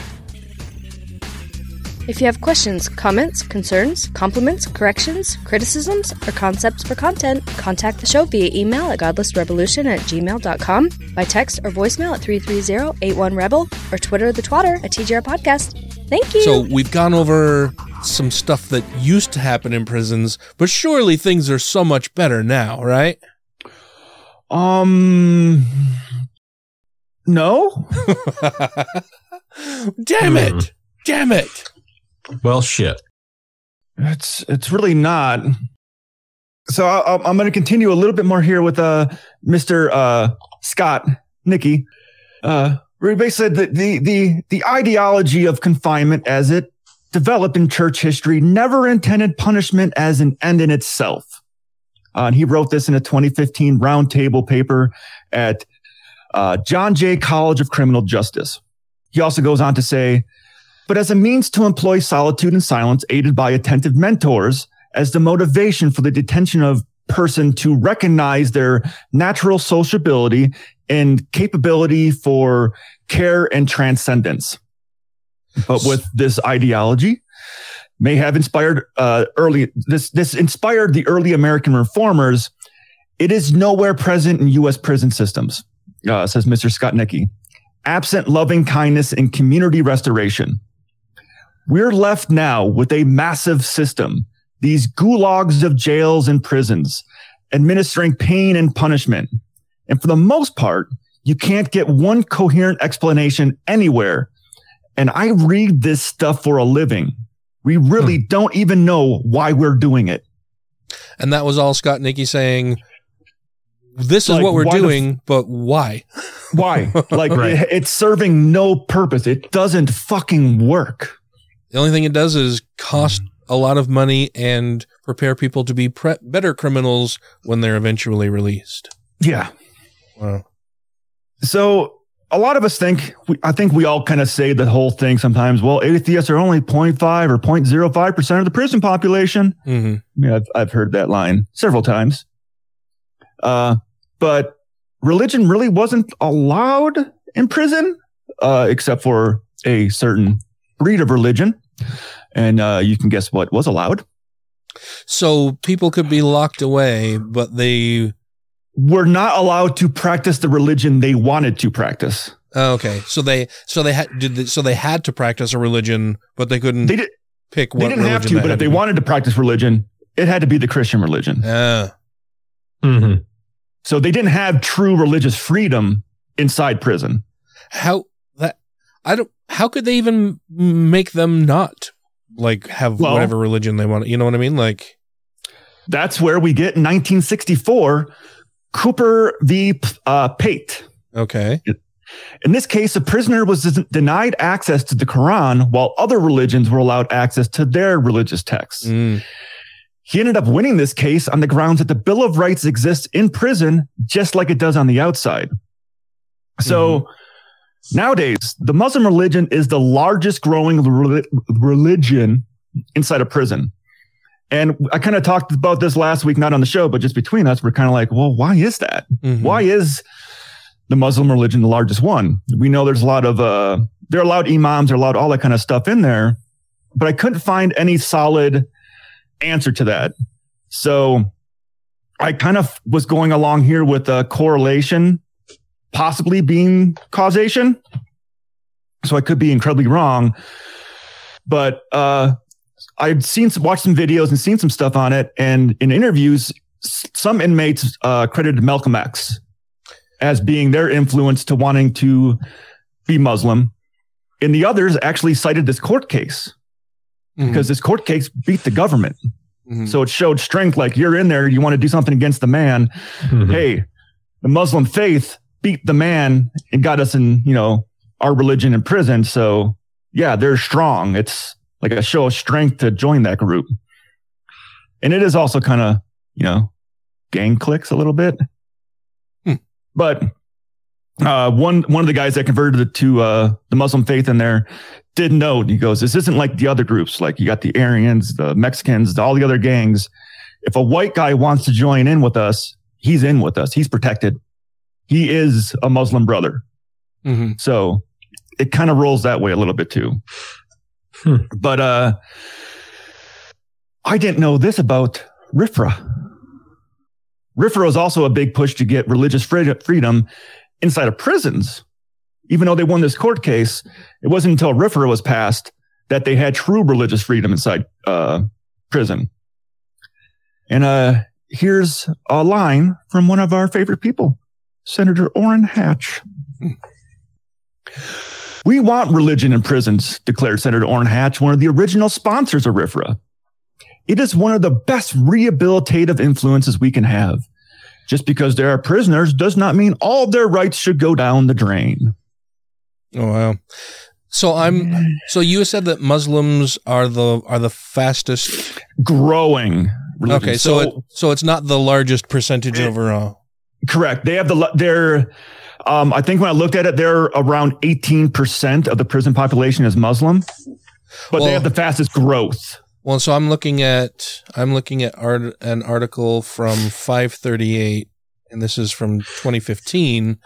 If you have questions, comments, concerns, compliments, corrections, criticisms, or concepts for content, contact the show via email at godlessrevolution at gmail.com, by text or voicemail at 330-81-REBEL, or Twitter the twatter at TGR Podcast. Thank you! So we've gone over some stuff that used to happen in prisons, but surely things are so much better now, right? Um, no. Damn it! Damn it! Well, shit. It's it's really not. So I, I'm going to continue a little bit more here with uh Mr. Uh, Scott Nicky. Uh, where he basically said that the the the ideology of confinement as it developed in church history never intended punishment as an end in itself. Uh, and he wrote this in a 2015 roundtable paper at uh, John Jay College of Criminal Justice. He also goes on to say, but as a means to employ solitude and silence aided by attentive mentors as the motivation for the detention of person to recognize their natural sociability and capability for care and transcendence. But with this ideology, may have inspired uh, early this this inspired the early American reformers. It is nowhere present in U.S. prison systems, uh, says Mr. Skotnicki. Absent loving kindness and community restoration, we're left now with a massive system, these gulags of jails and prisons, administering pain and punishment. And for the most part, you can't get one coherent explanation anywhere. And I read this stuff for a living. We really Hmm. don't even know why we're doing it. And that was all Skotnicki saying. This is Like, what we're the f- doing, but why? Why? Like Right. it- it's serving no purpose. It doesn't fucking work. The only thing it does is cost a lot of money and prepare people to be pre- better criminals when they're eventually released. Yeah. Wow. So a lot of us think, we, I think we all kind of say the whole thing sometimes. Well, atheists are only 0.5 or 0.05 percent of the prison population. Mm-hmm. I mean, I've, I've heard that line several times. Uh, but religion really wasn't allowed in prison, uh, except for a certain breed of religion. And uh, you can guess what was allowed. So people could be locked away, but they Were not allowed to practice the religion they wanted to practice. oh, okay. So they so they had did they, so they had to practice a religion, but they couldn't They did. pick what They didn't have to, but had if they be. wanted to practice religion, it had to be the Christian religion. Ah. Mm-hmm. So they didn't have true religious freedom inside prison. how that I don't how could they even make them not like have Well- whatever religion they want? You know what I mean? Like That's where we get in 1964 Cooper v. Uh, Pate. okay. In this case, a prisoner was denied access to the Quran while other religions were allowed access to their religious texts. Mm. He ended up winning this case on the grounds that the Bill of Rights exists in prison just like it does on the outside. So nowadays, the Muslim religion is the largest growing reli- religion inside a prison. And I kind of talked about this last week, not on the show, but just between us, we're kind of like, well, why is that? Why is the Muslim religion the largest one? We know there's a lot of, uh, they're allowed imams, they're allowed all that kind of stuff in there, but I couldn't find any solid answer to that. So I kind of was going along here with a correlation possibly being causation. So I could be incredibly wrong. But uh, I've seen some, watched some videos and seen some stuff on it. And in interviews, some inmates uh, credited Malcolm X as being their influence to wanting to be Muslim. And the others actually cited this court case because this court case beat the government. So it showed strength like you're in there, you want to do something against the man. Hey, the Muslim faith beat the man and got us in, you know, our religion in prison. So yeah, they're strong. It's like a show of strength to join that group. And it is also kind of, you know, gang clicks a little bit. But uh, one one of the guys that converted to uh, the Muslim faith in there did note. He goes, "This isn't like the other groups. Like you got the Aryans, the Mexicans, all the other gangs. If a white guy wants to join in with us, he's in with us. He's protected. He is a Muslim brother. Mm-hmm. So it kind of rolls that way a little bit too. But uh, I didn't know this about RFRA. RFRA was also a big push to get religious freedom inside of prisons. Even though they won this court case, it wasn't until RFRA was passed that they had true religious freedom inside uh, prison. And uh, here's a line from one of our favorite people, Senator Orrin Hatch. We want religion in prisons, declared Senator Orrin Hatch, one of the original sponsors of RFRA. It is one of the best rehabilitative influences we can have. Just because there are prisoners does not mean all their rights should go down the drain. Oh wow. So I'm so you said that Muslims are the are the fastest growing. religion. Okay, so So- it, so it's not the largest percentage overall. Correct. They have the they're um, I think when I looked at it, they're around 18% of the prison population is Muslim, but they have the fastest growth. Well, so I'm looking at I'm looking at art, an article from 538, and this is from 2015,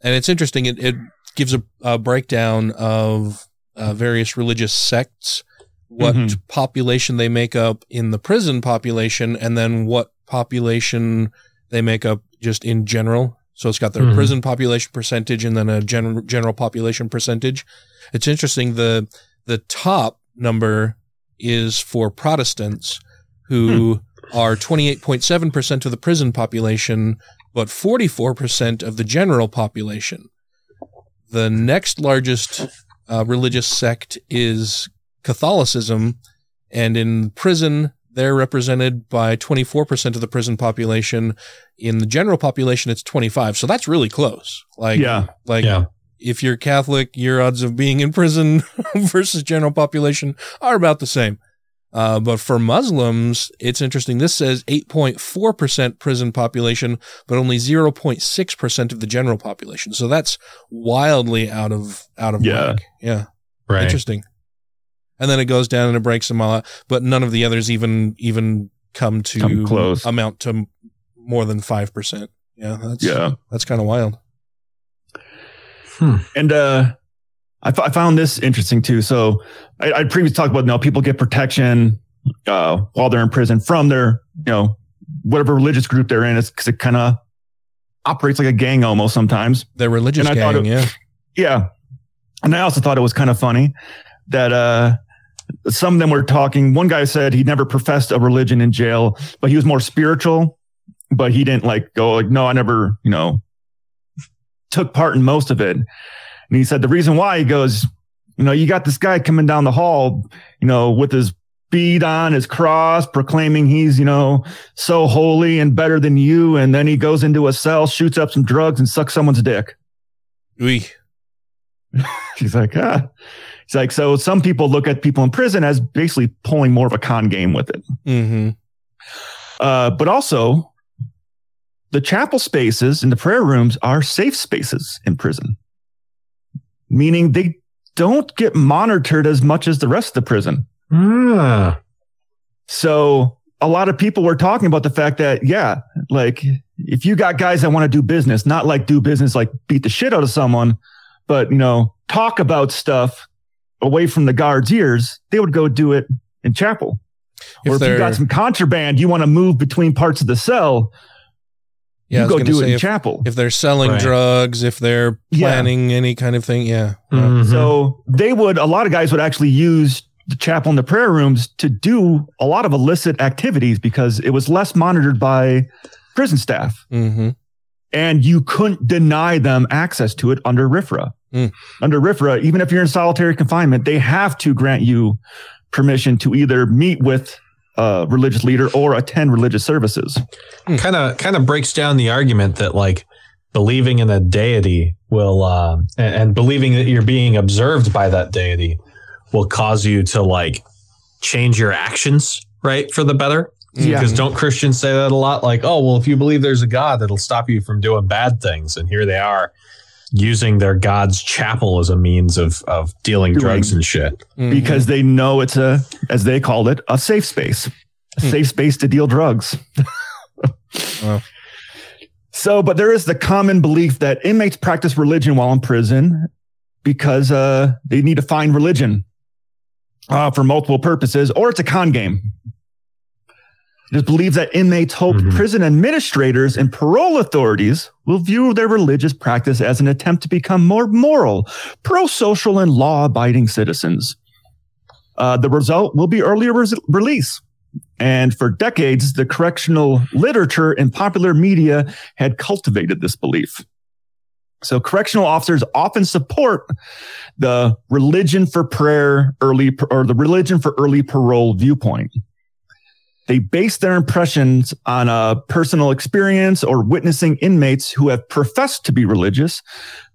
and it's interesting. It, it gives a, a breakdown of uh, various religious sects, what Mhm. population they make up in the prison population, and then what population they make up just in general. So it's got their Mhm. prison population percentage and then a general general population percentage. It's interesting the the top number is for Protestants who are 28.7% of the prison population but 44% of the general population. The next largest uh, religious sect is Catholicism and in prison they're represented by 24% of the prison population. In the general population, it's 25. So that's really close. Like, Yeah. like yeah. if you're Catholic, your odds of being in prison versus general population are about the same. Uh, but for Muslims, it's interesting. This says 8.4% prison population, but only 0.6% of the general population. So that's wildly out of, out of Yeah. whack. Yeah. Right. Interesting and then it goes down and it breaks them all out. But none of the others even even come to Come close. amount to more than five percent. Yeah, that's Yeah. that's kind of wild. And uh, I, f- I found this interesting too. So I, I previously talked about, you know, people get protection uh, while they're in prison from their, you know, whatever religious group they're in. It's because it kind of operates like a gang almost sometimes. They're religious And I thought gang, it- yeah. Yeah. And I also thought it was kind of funny that uh, some of them were talking. One guy said he never professed a religion in jail, but he was more spiritual, but he didn't like go like, no, I never, you know, took part in most of it. And he said the reason why he goes, you know, you got this guy coming down the hall, you know, with his bead on his cross, proclaiming he's, you know, so holy and better than you. And then he goes into a cell, shoots up some drugs and sucks someone's dick. Oui. She's like, ah. He's like, so some people look at people in prison as basically pulling more of a con game with it. Mm-hmm. Uh, but also, the chapel spaces and the prayer rooms are safe spaces in prison, meaning they don't get monitored as much as the rest of the prison. Ah. So a lot of people were talking about the fact that, yeah, like if you got guys that want to do business, not like do business, like beat the shit out of someone, but, you know, talk about stuff away from the guards' ears, they would go do it in chapel. If or if you they're- got some contraband, you want to move between parts of the cell, Yeah, you go do it say in if, chapel. If they're selling Right. drugs, if they're Yeah. planning any kind of thing, yeah. Mm-hmm. So they would, a lot of guys would actually use the chapel and the prayer rooms to do a lot of illicit activities because it was less monitored by prison staff. Mm-hmm. And you couldn't deny them access to it under RFRA. Mm. Under RFRA, even if you're in solitary confinement, they have to grant you permission to either meet with a religious leader or attend religious services. kind of kind of breaks down the argument that like believing in a deity will uh, and, and believing that you're being observed by that deity will cause you to like change your actions right for the better Yeah. because don't christians say that a lot like oh well if you believe there's a god it'll stop you from doing bad things and here they are using their god's chapel as a means of of dealing Doing- drugs and shit. Because they know it's a, as they called it, a safe space, a safe space to deal drugs. So, but there is the common belief that inmates practice religion while in prison because uh, they need to find religion uh, for multiple purposes, or it's a con game. It is believed that inmates hope prison administrators and parole authorities will view their religious practice as an attempt to become more moral, pro social, and law abiding citizens. Uh, the result will be earlier res- release. And for decades, the correctional literature and popular media had cultivated this belief. So correctional officers often support the religion for prayer early or the religion for early parole viewpoint. They base their impressions on a personal experience or witnessing inmates who have professed to be religious,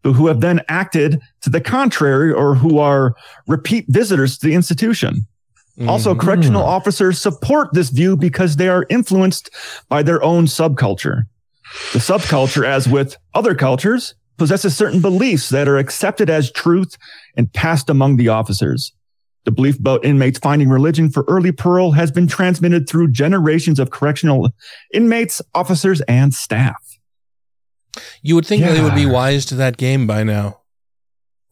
but who have then acted to the contrary or who are repeat visitors to the institution. Also, Mhm. correctional officers support this view because they are influenced by their own subculture. The subculture, as with other cultures, possesses certain beliefs that are accepted as truth and passed among the officers. The belief about inmates finding religion for early parole has been transmitted through generations of correctional inmates, officers, and staff. You would think they would be wise to that game by now.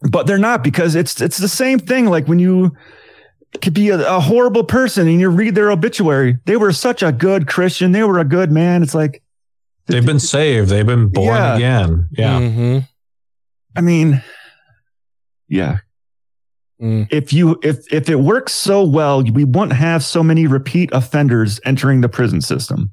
but they're not because it's it's the same thing. Like when you could be a, a horrible person and you read their obituary, they were such a good Christian, they were a good man. It's like they've been saved they've been born Yeah. again yeah Mm-hmm. I mean, yeah. Mm. If you if if it works so well, we won't have so many repeat offenders entering the prison system.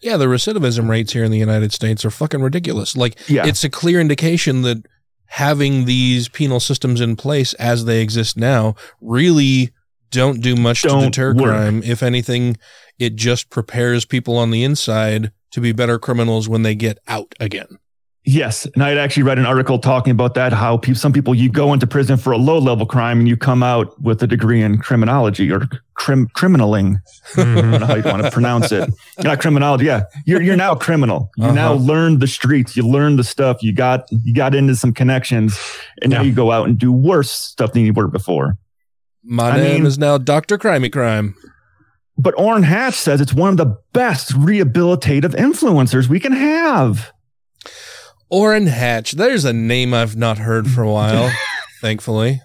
Yeah, the recidivism rates here in the United States are fucking ridiculous. Like, Yeah. it's a clear indication that having these penal systems in place as they exist now really don't do much to Don't deter work. crime. If anything, it just prepares people on the inside to be better criminals when they get out again. Yes, and I had actually read an article talking about that. How pe- some people you go into prison for a low level crime and you come out with a degree in criminology or crim criminaling. I don't know how you want to pronounce it. Not criminology. Yeah, you're you're now criminal. You now Uh-huh. learned the streets. You learned the stuff. You got you got into some connections, and now you go out and do worse stuff than you were before. My I name mean- is now Dr. Crimey Crime. But Orrin Hatch says it's one of the best rehabilitative influencers we can have. Orrin Hatch. There's a name I've not heard for a while, thankfully.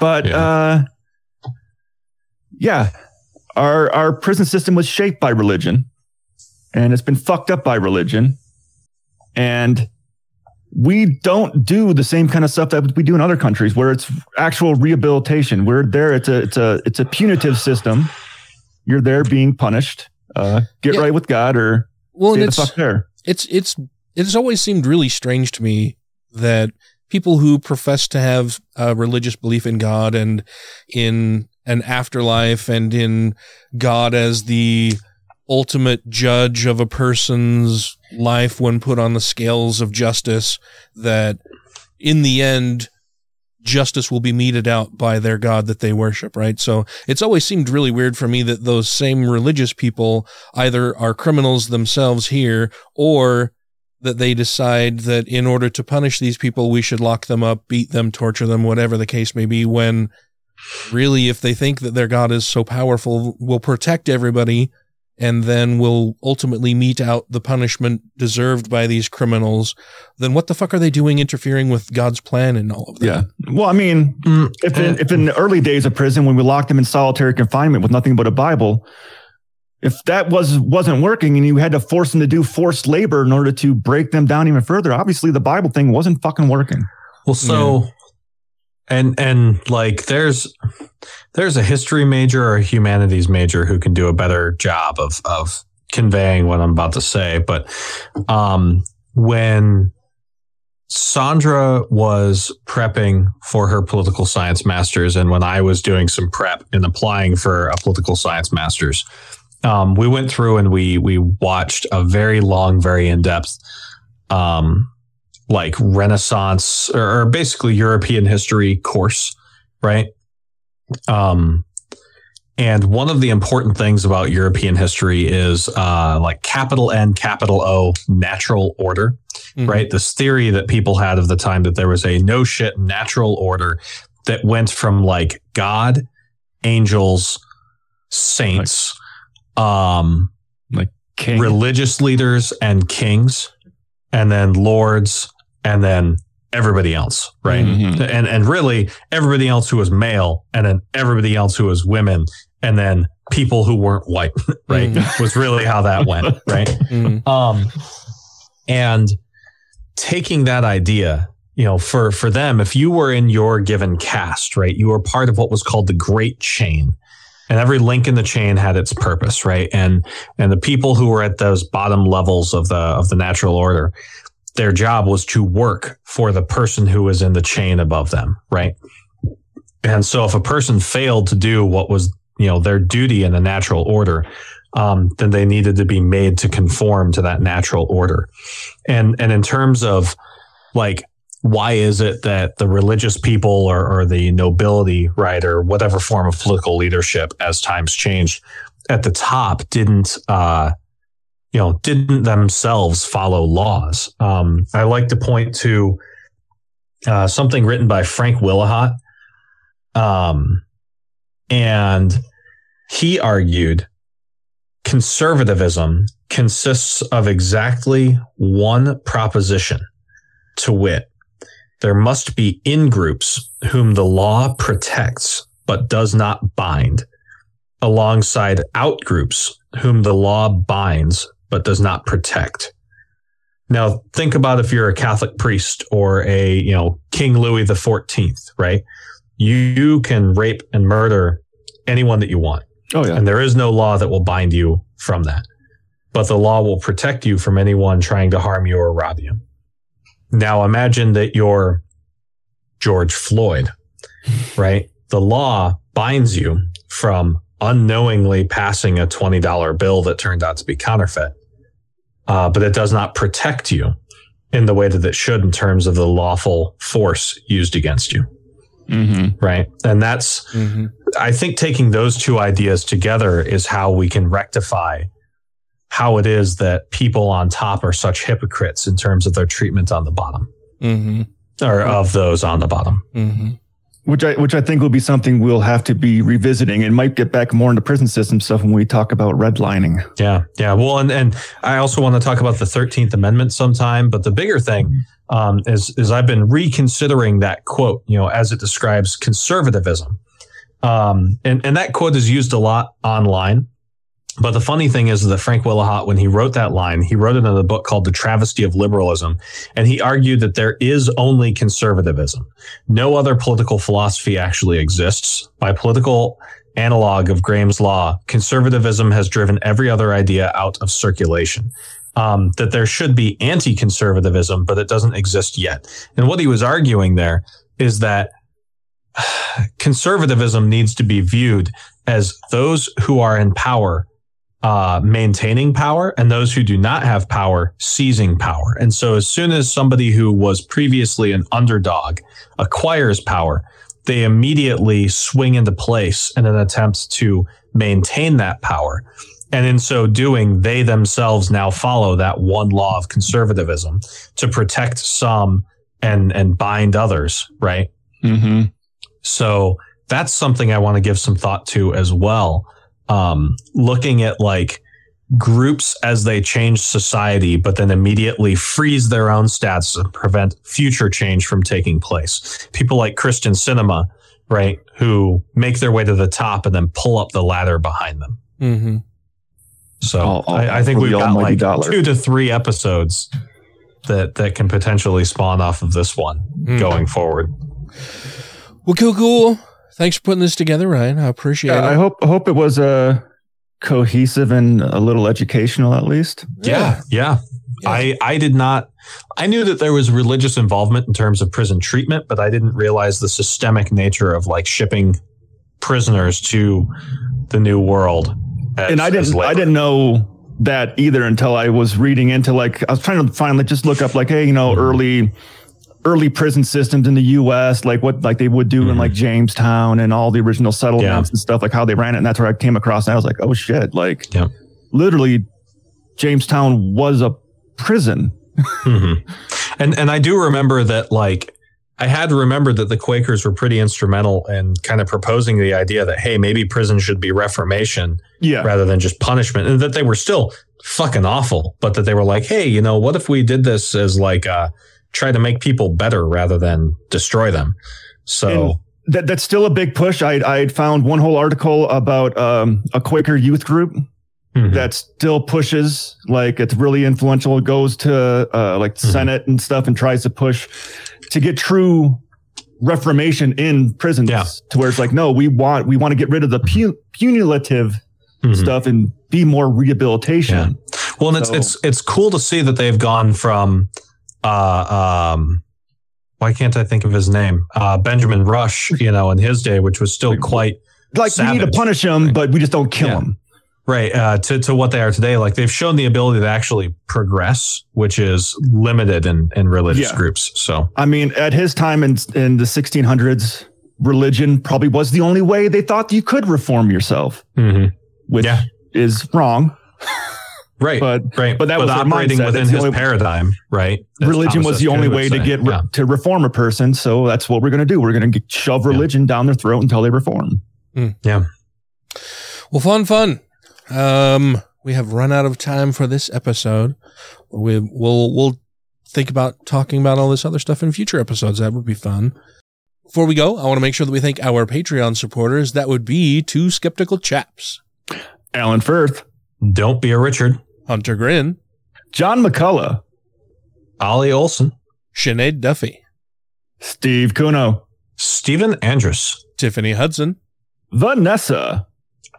But uh yeah, our our prison system was shaped by religion and it's been fucked up by religion. And we don't do the same kind of stuff that we do in other countries where it's actual rehabilitation. We're there it's a it's a it's a punitive system. You're there being punished. Uh get Yeah. right with God or Well, stay the fuck there. it's it's it's always seemed really strange to me that people who profess to have a religious belief in God and in an afterlife and in God as the ultimate judge of a person's life when put on the scales of justice that in the end justice will be meted out by their god that they worship right? So it's always seemed really weird for me that those same religious people either are criminals themselves here or that they decide that in order to punish these people we should lock them up beat them torture them whatever the case may be when really if they think that their god is so powerful will protect everybody and then will ultimately mete out the punishment deserved by these criminals, then what the fuck are they doing interfering with God's plan and all of that? Yeah. Well, I mean, mm, if in, mm. if in the early days of prison, when we locked them in solitary confinement with nothing but a Bible, if that was wasn't working and you had to force them to do forced labor in order to break them down even further, obviously the Bible thing wasn't fucking working. Well, so and and like there's there's a history major or a humanities major who can do a better job of of conveying what I'm about to say. But um, when Sandra was prepping for her political science masters, and when I was doing some prep and applying for a political science masters, um, we went through and we we watched a very long, very in depth, um, like Renaissance or, or basically European history course, right? Um, and one of the important things about European history is uh, like capital N, capital O, natural order, Mhm. right? This theory that people had of the time that there was a no shit natural order that went from like God, angels, saints, um, like King. religious leaders and kings, and then lords, and then everybody else, right? Mhm. And and really everybody else who was male, and then everybody else who was women, and then people who weren't white, right? Was really how that went, right? Mm-hmm. Um, and taking that idea, you know, for for them, if you were in your given caste, right, you were part of what was called the Great Chain, and every link in the chain had its purpose, right? And and the people who were at those bottom levels of the of the natural order, their job was to work for the person who was in the chain above them, right? And so if a person failed to do what was, you know, their duty in the natural order, um, then they needed to be made to conform to that natural order. And and in terms of like why is it that the religious people or, or the nobility, right, or whatever form of political leadership as times changed at the top didn't uh you know, didn't themselves follow laws. Um, I like to point to uh, something written by Frank Wilhoit. Um, and he argued conservatism consists of exactly one proposition, to wit, there must be in groups whom the law protects but does not bind, alongside out groups whom the law binds but does not protect. Now, think about if you're a Catholic priest or a, you know, King Louis the 14th, right? You can rape and murder anyone that you want. Oh, yeah. And there is no law that will bind you from that. But the law will protect you from anyone trying to harm you or rob you. Now imagine that you're George Floyd, right? The law binds you from unknowingly passing a $20 bill that turned out to be counterfeit. Uh, but it does not protect you in the way that it should in terms of the lawful force used against you. Mm-hmm. Right. And that's, I think taking those two ideas together is how we can rectify how it is that people on top are such hypocrites in terms of their treatment on the bottom Mm-hmm. or of those on the bottom. Mm-hmm. Which I which I think will be something we'll have to be revisiting and might get back more into prison system stuff when we talk about redlining. Yeah, yeah. Well, and and I also want to talk about the Thirteenth Amendment sometime. But the bigger thing um, is is I've been reconsidering that quote. You know, as it describes conservatism, um, and and that quote is used a lot online. But the funny thing is that Frank Wilhoit, when he wrote that line, he wrote it in a book called The Travesty of Liberalism. And he argued that there is only conservatism. No other political philosophy actually exists. By political analog of Gresham's law, conservatism has driven every other idea out of circulation. Um, that there should be anti-conservatism, but it doesn't exist yet. And what he was arguing there is that conservatism needs to be viewed as those who are in power uh, maintaining power and those who do not have power seizing power. And so as soon as somebody who was previously an underdog acquires power, they immediately swing into place in an attempt to maintain that power. And in so doing, they themselves now follow that one law of conservatism to protect some and, and bind others, right? Mm-hmm. So that's something I want to give some thought to as well. Um, looking at like groups as they change society, but then immediately freeze their own stats and prevent future change from taking place. People like Kyrsten Sinema, right, who make their way to the top and then pull up the ladder behind them. Mm-hmm. So All- all I, I think we've got like dollar. two to three episodes that that can potentially spawn off of this one Mm. going forward. Well, cool, cool. Thanks for putting this together, Ryan. I appreciate Yeah, it. I hope I hope it was uh, cohesive and a little educational at least. Yeah, yeah. I I did not. I knew that there was religious involvement in terms of prison treatment, but I didn't realize the systemic nature of like shipping prisoners to the new world. as- and I didn't I didn't know that either until I was reading into like I was trying to finally just look up like hey you know early early prison systems in the U.S. like what like they would do in like Jamestown and all the original settlements and stuff like how they ran it and that's where I came across and I was like oh shit like Yeah. literally Jamestown was a prison Mhm. And and I do remember that like I had remembered that the Quakers were pretty instrumental in kind of proposing the idea that hey maybe prison should be reformation yeah rather than just punishment and that they were still fucking awful but that they were like hey you know what if we did this as like uh try to make people better rather than destroy them so And that that's still a big push. I I found one whole article about um, a Quaker youth group Mhm. that still pushes like it's really influential. It goes to uh, like Mm-hmm. Senate and stuff and tries to push to get true reformation in prisons. To where it's like, no, we want we want to get rid of the pu- punitive Mhm. stuff and be more rehabilitation. well and it's So- it's it's cool to see that they've gone from uh um why can't I think of his name? Uh Benjamin Rush, you know, in his day, which was still quite Like we need to punish him, but we just don't kill Yeah. them. Right. Uh, to, to what they are today. Like they've shown the ability to actually progress, which is limited in, in religious Yeah. groups. So, I mean, at his time in in the 1600s, religion probably was the only way they thought you could reform yourself, mhm. which is wrong. right. But right. but that was operating mindset. within That's his only- paradigm, right? As religion Thomas was the only way to get re- Yeah. to reform a person. So that's what we're going to do. We're going to shove religion down their throat until they reform. Yeah. Well, fun, fun. Um, we have run out of time for this episode. We will we'll think about talking about all this other stuff in future episodes. That would be fun. Before we go, I want to make sure that we thank our Patreon supporters. That would be two skeptical chaps. Alan Firth, Don't be a Richard. Hunter Grin, John McCullough, Ollie Olson, Sinead Duffy, Steve Kuno, Stephen Andrus, Tiffany Hudson, Vanessa,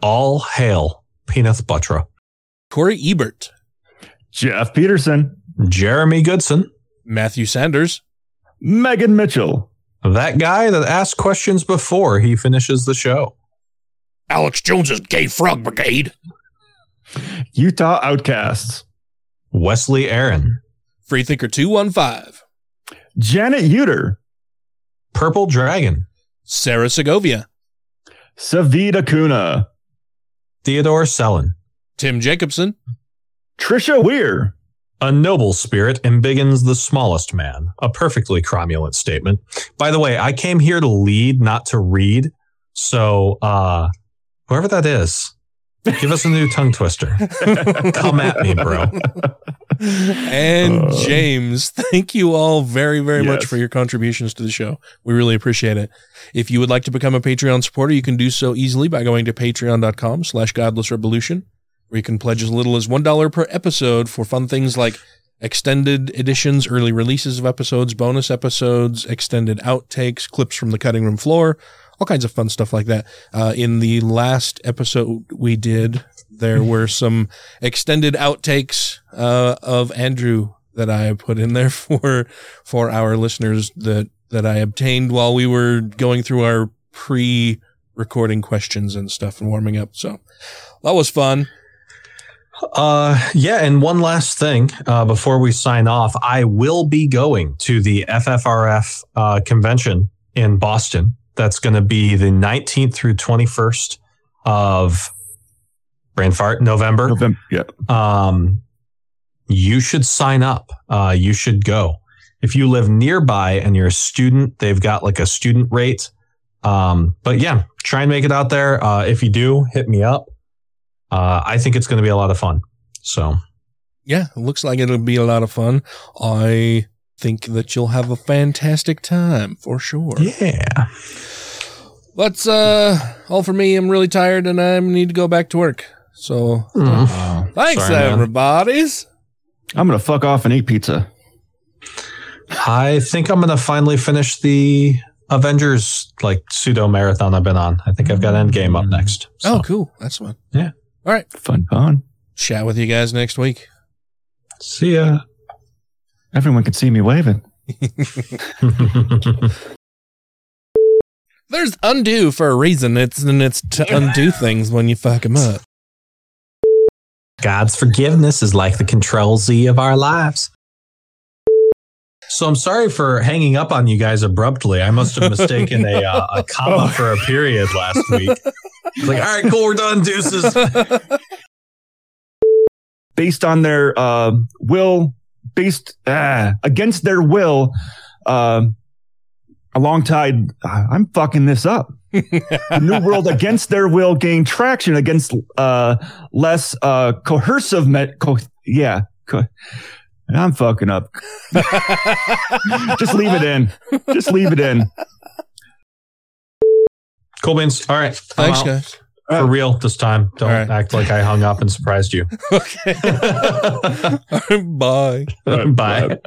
all hail Peanut Buttra, Corey Ebert, Jeff Peterson, Jeremy Goodson, Matthew Sanders, Megan Mitchell, that guy that asked questions before he finishes the show. Alex Jones's Gay Frog Brigade, Utah Outcasts, Wesley Aaron, Freethinker 215, Janet Uter, Purple Dragon, Sarah Segovia, Savita Kuna, Theodore Sellin, Tim Jacobson, Trisha Weir, A noble spirit embiggens the smallest man. A perfectly cromulent statement. By the way, I came here to lead, not to read. So, uh, whoever that is, give us a new tongue twister. Come at me, bro. and uh, James, thank you all very, very much for your contributions to the show. We really appreciate it. If you would like to become a Patreon supporter, you can do so easily by going to patreon.com slash godless revolution, where you can pledge as little as $1 per episode for fun things like extended editions, early releases of episodes, bonus episodes, extended outtakes, clips from the cutting room floor, all kinds of fun stuff like that. Uh, in the last episode we did, there were some extended outtakes uh, of Andrew that I put in there for for our listeners that that I obtained while we were going through our pre recording questions and stuff and warming up. So that was fun. Uh, yeah, and one last thing uh, before we sign off, I will be going to the FFRF uh, convention in Boston. That's going to be the 19th through 21st of brain fart November. November, yeah. Um, you should sign up. Uh, you should go. If you live nearby and you're a student, they've got like a student rate. Um, but yeah, try and make it out there. Uh, if you do, hit me up. Uh, I think it's going to be a lot of fun. So, Yeah, it looks like it'll be a lot of fun. I think that you'll have a fantastic time for sure. Yeah. That's uh all for me. I'm really tired and I need to go back to work. So Oh, thanks sorry, man. everybody's. I'm gonna fuck off and eat pizza. I think I'm going to finally finish the Avengers like pseudo marathon I've been on. I think I've got Endgame up next. Oh, cool. That's fun. Yeah. All right. Fun, fun. Chat with you guys next week. See ya. Everyone could see me waving. There's undo for a reason. It's and it's to undo things when you fuck them up. God's forgiveness is like the control Z of our lives. So I'm sorry for hanging up on you guys abruptly. I must have mistaken a, uh, a comma for a period last week. It's like, all right, cool, we're done, deuces. based on their uh, will, based uh, against their will, uh, alongside, I'm fucking this up. the new world against their will gained traction against uh, less uh, coercive. Me- co- yeah, co- I'm fucking up. Just leave it in. Just leave it in. Cool beans. All right. I'm Thanks, out. guys. For real this time. Don't act like I hung up and surprised you. Okay. Bye. Bye.